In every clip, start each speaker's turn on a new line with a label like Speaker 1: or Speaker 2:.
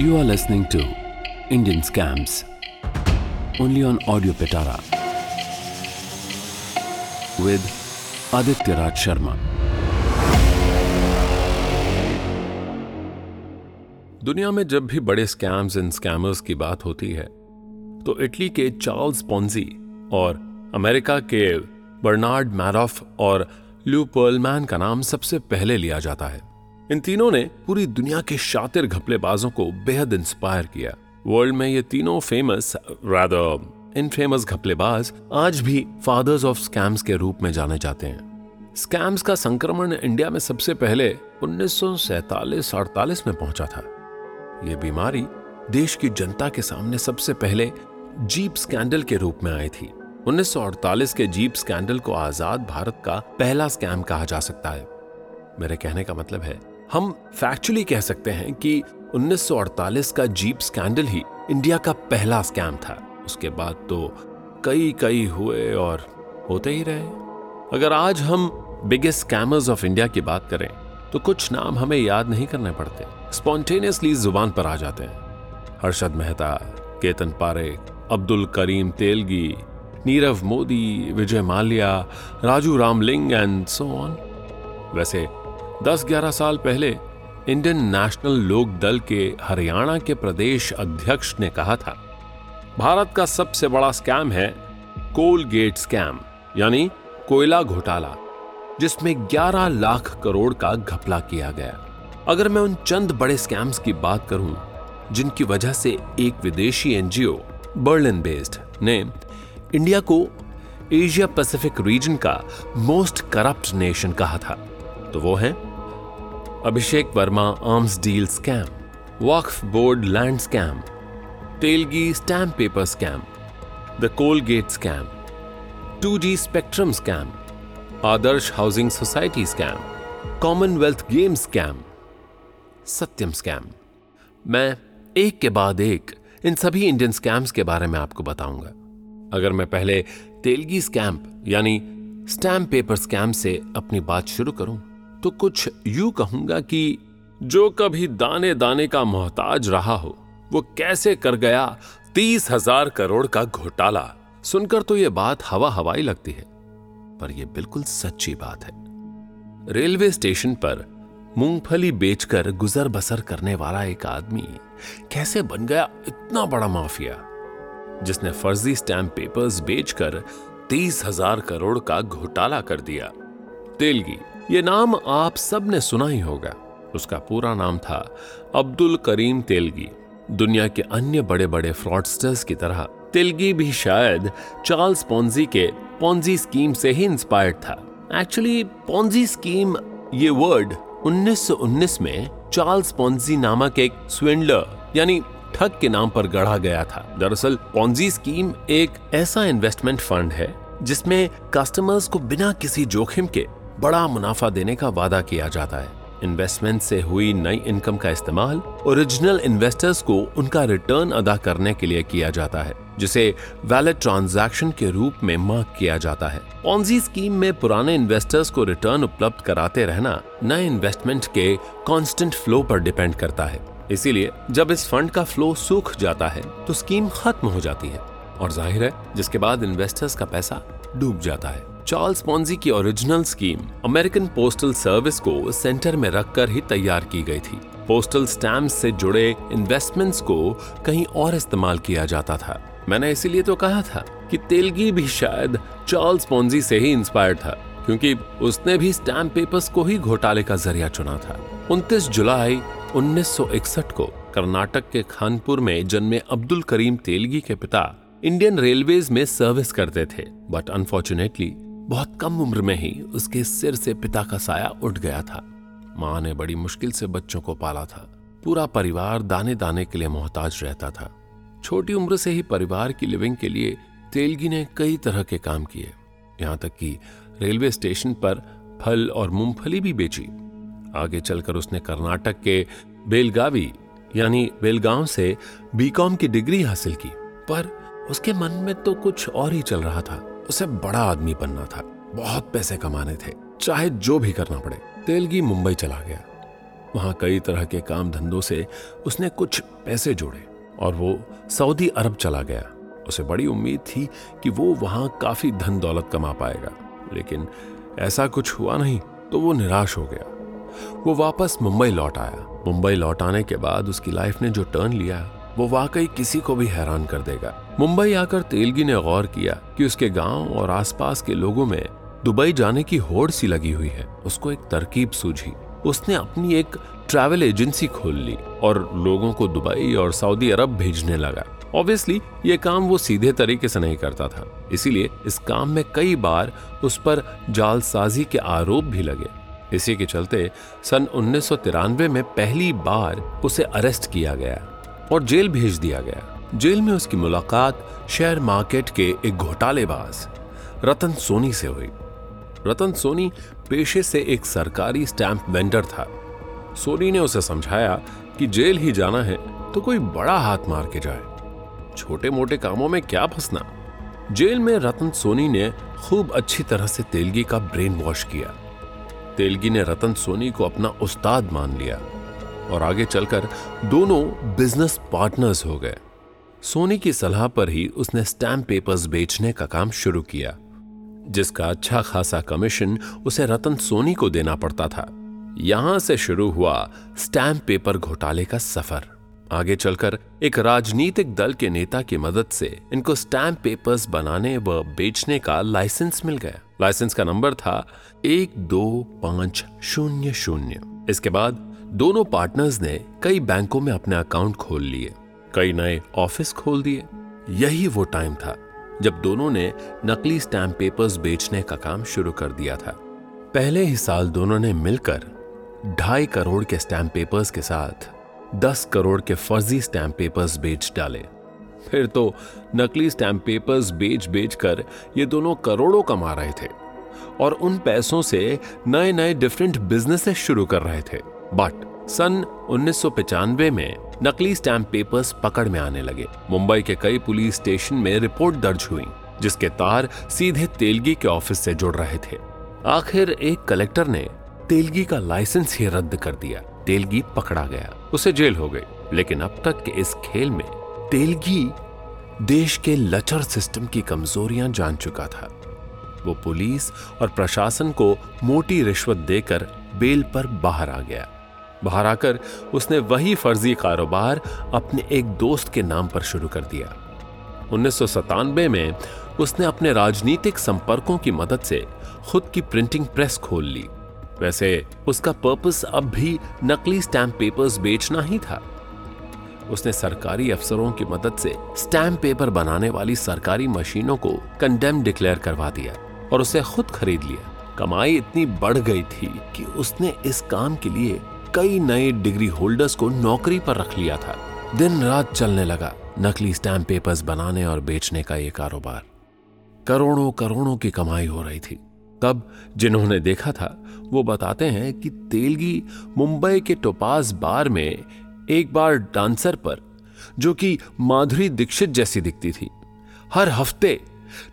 Speaker 1: You are listening to Indian Scams, only on Audio Petara with Aditya Raj Sharma.
Speaker 2: दुनिया में जब भी बड़े स्कैम्स एंड स्कैमर्स की बात होती है तो इटली के चार्ल्स पॉन्जी और अमेरिका के बर्नार्ड मैरॉफ और ल्यू पर्लमैन का नाम सबसे पहले लिया जाता है इन तीनों ने पूरी दुनिया के शातिर घपलेबाजों को बेहद इंस्पायर किया। वर्ल्ड में ये तीनों फ़ेमस रादर इनफेमस घपलेबाज आज भी फादर्स ऑफ़ स्कैम्स के रूप में जाने जाते हैं। स्कैम्स का संक्रमण इंडिया में सबसे पहले 1947-48 में पहुँचा था। ये बीमारी देश की जनता के सामने सबसे पहले जीप स्कैंडल के रूप में आई थी। 1948 के जीप स्कैंडल को आज़ाद भारत का पहला स्कैम कहा जा सकता है। मेरे कहने का मतलब है हम फैक्चुअली कह सकते हैं कि 1948 का जीप स्कैंडल ही इंडिया का पहला स्कैम था। उसके बाद तो कई कई हुए और होते ही रहे। अगर आज हम बिगेस्ट स्कैमर्स ऑफ़ इंडिया की बात करें तो कुछ नाम हमें याद नहीं करने पड़ते। स्पॉन्टेनियसली ज़ुबान पर आ जाते हैं। Harshad Mehta, Ketan Parekh Abdul Karim Telgi, Nirav Modi, Vijay Mallya, Raju Ramalinga and so on वैसे 10-11 साल पहले इंडियन नेशनल लोक दल के हरियाणा के प्रदेश अध्यक्ष ने कहा था, भारत का सबसे बड़ा स्कैम है कोल गेट स्कैम, यानी कोयला घोटाला, जिसमें 11 लाख करोड़ का घपला किया गया। अगर मैं उन चंद बड़े स्कैम्स की बात करूँ, जिनकी वजह से एक विदेशी एनजीओ, बर्लिन बेस्ड, ने इंडिया को एशिया पैसिफिक रीजन का मोस्ट करप्ट नेशन कहा था तो वो है Abhishek Verma arms deal scam, Waqf board land scam, Telgi stamp paper scam, the Coalgate scam 2G spectrum scam, Adarsh housing society scam, Commonwealth game scam, Satyam scam. मैं एक के बाद एक इन सभी इंडियन स्कैम्स के बारे में आपको बताऊँगा। अगर मैं पहले तेलगी स्कैम्प, यानी स्टैम्प पेपर स्कैम से अपनी बात शुरू करूँ तो कुछ यूँ कहूँगा कि जो कभी दाने दाने का मोहताज रहा हो, वो कैसे कर गया तीस हज़ार करोड़ का घोटाला? सुनकर तो ये बात हवा हवाई लगती है। पर यह बिल्कुल सच्ची बात है। रेलवे स्टेशन पर मूंगफली बेचकर गुजर बसर करने वाला एक आदमी कैसे बन गया इतना बड़ा माफिया, जिसने फर्जी स्टैम्प पेपर्स बेचकर तीस हज़ार करोड़ का घोटाला कर दिया। तेलगी ये नाम आप सबने सुना ही होगा। उसका पूरा नाम था अब्दुल करीम तेलगी। दुनिया के अन्य बड़े बड़े फ्रॉडस्टर्स की तरह, तेलगी भी शायद चार्ल्स पोंजी के पोंजी स्कीम से ही इंस्पायर्ड था। एक्चुअली पोंजी स्कीम, ये वर्ड 1919 में चार्ल्स पोंजी नामक एक स्विंडलर यानी ठग के नाम पर गढ़ा गया था। दरअसल, पोंजी स्कीम एक ऐसा इन्वेस्टमेंट फंड है जिसमें कस्टमर्स को बिना किसी जोखिम के बड़ा मुनाफा देने का वादा किया जाता है। इन्वेस्टमेंट से हुई नई इनकम का इस्तेमाल ओरिजिनल इन्वेस्टर्स को उनका रिटर्न अदा करने के लिए किया जाता है, जिसे वैलिड ट्रांजैक्शन के रूप में मार्क किया जाता है। पॉन्जी स्कीम में पुराने इन्वेस्टर्स को रिटर्न उपलब्ध कराते रहना नए इन्वेस्टमेंट के कांस्टेंट फ्लो पर डिपेंड करता है। इसीलिए जब इस फंड का फ्लो सूख जाता है तो स्कीम खत्म हो जाती है और ज़ाहिर है, जिसके बाद इन्वेस्टर्स का पैसा डूब जाता है। चार्ल्स पॉन्जी की original scheme American postal service को सेंटर में रखकर ही तैयार की गई थी। पोस्टल स्टैम्प से जुड़े इन्वेस्टमेंट्स को कहीं और इस्तेमाल किया जाता था। मैंने इसीलिए तो कहा था कि तेलगी भी शायद चार्ल्स पॉन्जी से ही इंस्पायर्ड था, क्योंकि उसने भी स्टैम्प पेपर्स को ही घोटाले का ज़रिया चुना था। 29 जुलाई 1961 को कर्नाटक के खानपुर में जन्मे अब्दुल करीम तेलगी के पिता इंडियन रेलवेज में सर्विस करते थे बट अनफॉर्चुनेटली बहुत कम उम्र में ही उसके सिर से पिता का साया उठ गया था। माँ ने बड़ी मुश्किल से बच्चों को पाला था। पूरा परिवार दाने दाने के लिए मोहताज रहता था। छोटी उम्र से ही परिवार की लिविंग के लिए तेलगी ने कई तरह के काम किए। यहाँ तक कि रेलवे स्टेशन पर फल और मूंगफली भी बेची। आगे चलकर उसने कर्नाटक के बेलगावी, यानी बेलगांव से बीकॉम की डिग्री हासिल की। पर उसके मन में तो कुछ और ही चल रहा था। उसे बड़ा आदमी बनना था। बहुत पैसे कमाने थे, चाहे जो भी करना पड़े। तेलगी मुंबई चला गया। वहाँ कई तरह के काम धंधों से उसने कुछ पैसे जोड़े और वो सऊदी अरब चला गया। उसे बड़ी उम्मीद थी कि वो वहाँ काफ़ी धन दौलत कमा पाएगा। लेकिन ऐसा कुछ हुआ नहीं तो वो निराश हो गया। वो वापस मुंबई लौट आया। मुंबई लौट आने के बाद उसकी लाइफ ने जो टर्न लिया, वो वाकई किसी को भी हैरान कर देगा। मुंबई आकर तेलगी ने गौर किया कि उसके गाँव और आसपास के लोगों में दुबई जाने की होड़ सी लगी हुई है। उसको एक तरकीब सूझी। उसने अपनी एक ट्रैवल एजेंसी खोल ली और लोगों को दुबई और सऊदी अरब भेजने लगा। ऑब्वियसली ये काम वो सीधे तरीके से नहीं करता था। इसीलिए इस काम में कई बार उस पर जालसाजी के आरोप भी लगे। इसी के चलते सन उन्नीस सौ तिरानवे में पहली बार उसे अरेस्ट किया गया और जेल भेज दिया गया। जेल में उसकी मुलाकात शेयर मार्केट के एक घोटालेबाज, रतन सोनी से हुई। रतन सोनी पेशे से एक सरकारी स्टैंप वेंडर था। सोनी ने उसे समझाया कि जेल ही जाना है तो कोई बड़ा हाथ मार के जाए। छोटे मोटे कामों में क्या फंसना? जेल में रतन सोनी ने खूब अच्छी तरह से तेलगी का ब्रेन वॉश किया। तेलगी ने रतन सोनी को अपना उस्ताद मान लिया और आगे चलकर दोनों बिज़नेस पार्टनर्स हो गए। सोनी की सलाह पर ही उसने स्टैम्प पेपर्स बेचने का काम शुरू किया, जिसका अच्छा खासा कमीशन उसे रतन सोनी को देना पड़ता था। यहाँ से शुरू हुआ स्टैम्प पेपर घोटाले का सफ़र। आगे चलकर एक राजनीतिक दल के नेता की मदद से इनको स्टैम्प पेपर्स बनाने व बेचने का लाइसेंस मिल गया। लाइसेंस का नंबर था एक दो पाँच शून्य शून्य। इसके बाद दोनों पार्टनर्स ने कई बैंकों में अपने अकाउंट खोल लिए। कई नए ऑफ़िस खोल दिए। यही वो टाइम था जब दोनों ने नकली स्टैम्प पेपर्स बेचने का काम शुरू कर दिया था। पहले ही साल दोनों ने मिलकर ढाई करोड़ के स्टैम्प पेपर्स के साथ दस करोड़ के फर्जी स्टैम्प पेपर्स बेच डाले। फिर तो नकली स्टैम्प पेपर्स बेच बेच कर ये दोनों करोड़ों कमा रहे थे और उन पैसों से नए नए डिफरेंट बिजनेसेस शुरू कर रहे थे। बट सन उन्नीस में नकली स्टैम्प पेपर्स पकड़ में आने लगे। मुंबई के कई पुलिस स्टेशन में रिपोर्ट दर्ज हुई, जिसके तार सीधे तेलगी के ऑफ़िस से जुड़ रहे थे। आखिर एक कलेक्टर ने तेलगी का लाइसेंस ही रद्द कर दिया। तेलगी पकड़ा गया, उसे जेल हो गई। लेकिन अब तक के इस खेल में तेलगी देश के लचर सिस्टम की कमजोरियाँ जान चुका था। वो पुलिस और प्रशासन को मोटी रिश्वत देकर बेल पर बाहर आ गया। बाहर आकर उसने वही फर्जी कारोबार अपने एक दोस्त के नाम पर शुरू कर दिया। उन्नीस में उसने अपने राजनीतिक संपर्कों की मदद से खुद की प्रिंटिंग प्रेस खोल ली। वैसे उसका पर्पस अब भी नकली स्टैम्प पेपर्स बेचना ही था। उसने सरकारी अफसरों की मदद से स्टैम्प पेपर बनाने वाली सरकारी मशीनों को कंडेम डिक्लेयर करवा दिया और उसे खुद खरीद लिया। कमाई इतनी बढ़ गई थी कि उसने इस काम के लिए कई नए डिग्री होल्डर्स को नौकरी पर रख लिया था। दिन रात चलने लगा, नकली स्टैम्प पेपर्स बनाने और बेचने का यह कारोबार। करोड़ों करोड़ों की कमाई हो रही थी। तब जिन्होंने देखा था, वो बताते हैं कि तेलगी मुंबई के टोपाज बार में एक बार डांसर पर, जो कि माधुरी दीक्षित जैसी दिखती थी, हर हफ़्ते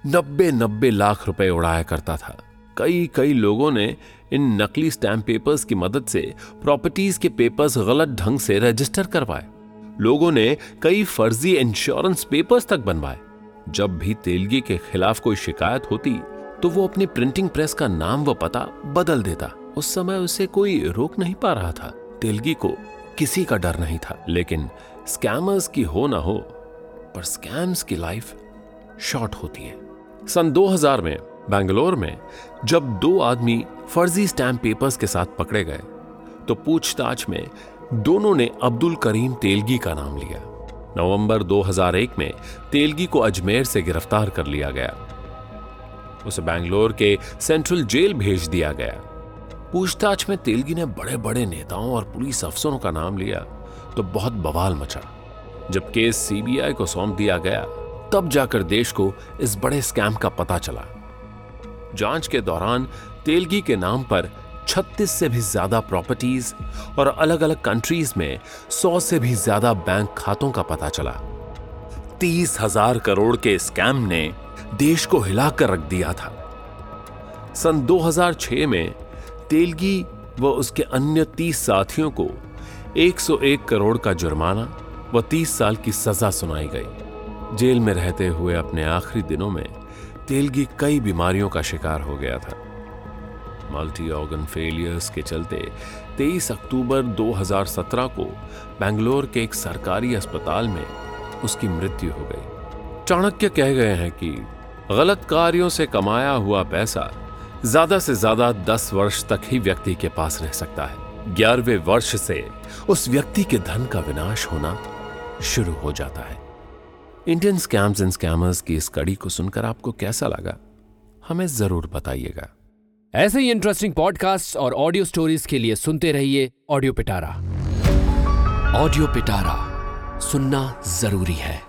Speaker 2: नब्बे नब्बे लाख रुपए उड़ाया करता था। कई कई लोगों ने इन नकली स्टैम्प पेपर्स की मदद से प्रॉपर्टीज़ के पेपर्स गलत ढंग से रजिस्टर करवाए। लोगों ने कई फर्जी इंश्योरेंस पेपर्स तक बनवाए। जब भी तेलगी के खिलाफ कोई शिकायत होती तो वो अपनी प्रिंटिंग प्रेस का नाम व पता बदल देता। उस समय उसे कोई रोक नहीं पा रहा था। तेलगी को किसी का डर नहीं था। लेकिन स्कैमर्स की हो ना हो, पर स्कैम्स की लाइफ शॉर्ट होती है। सन 2000 में बेंगलोर में जब दो आदमी फर्जी स्टैम्प पेपर्स के साथ पकड़े गए तो पूछताछ में दोनों ने अब्दुल करीम तेलगी का नाम लिया। नवंबर 2001 में तेलगी को अजमेर से गिरफ़्तार कर लिया गया। उसे बैंगलोर के सेंट्रल जेल भेज दिया गया। पूछताछ में तेलगी ने बड़े बड़े नेताओं और पुलिस अफसरों का नाम लिया तो बहुत बवाल मचा। जब केस सीबीआई को सौंप दिया गया, तब जाकर देश को इस बड़े स्कैम का पता चला। जाँच के दौरान तेलगी के नाम पर 36 से भी ज़्यादा प्रॉपर्टीज़ और अलग अलग कंट्रीज़ में 100 से भी ज़्यादा बैंक खातों का पता चला। तीस हज़ार करोड़ के स्कैम ने देश को हिलाकर रख दिया था। सन 2006 में तेलगी व उसके अन्य 30 साथियों को 101 करोड़ का जुर्माना व 30 साल की सजा सुनाई गई। जेल में रहते हुए अपने आखिरी दिनों में तेलगी कई बीमारियों का शिकार हो गया था। मल्टी ऑर्गन फेलियर्स के चलते 23 अक्टूबर 2017 को बेंगलोर के एक सरकारी अस्पताल में उसकी मृत्यु हो गई। चाणक्य कह गए हैं कि गलत कार्यों से कमाया हुआ पैसा ज़्यादा से ज़्यादा दस वर्ष तक ही व्यक्ति के पास रह सकता है। ग्यारहवें वर्ष से उस व्यक्ति के धन का विनाश होना शुरू हो जाता है। इंडियन स्कैम्स एंड स्कैमर्स की इस कड़ी को सुनकर आपको कैसा लगा? हमें ज़रूर बताइएगा।
Speaker 3: ऐसे ही इंटरेस्टिंग पॉडकास्ट और ऑडियो स्टोरीज के लिए सुनते रहिए ऑडियो पिटारा ऑडियो पिटारा सुनना ज़रूरी है।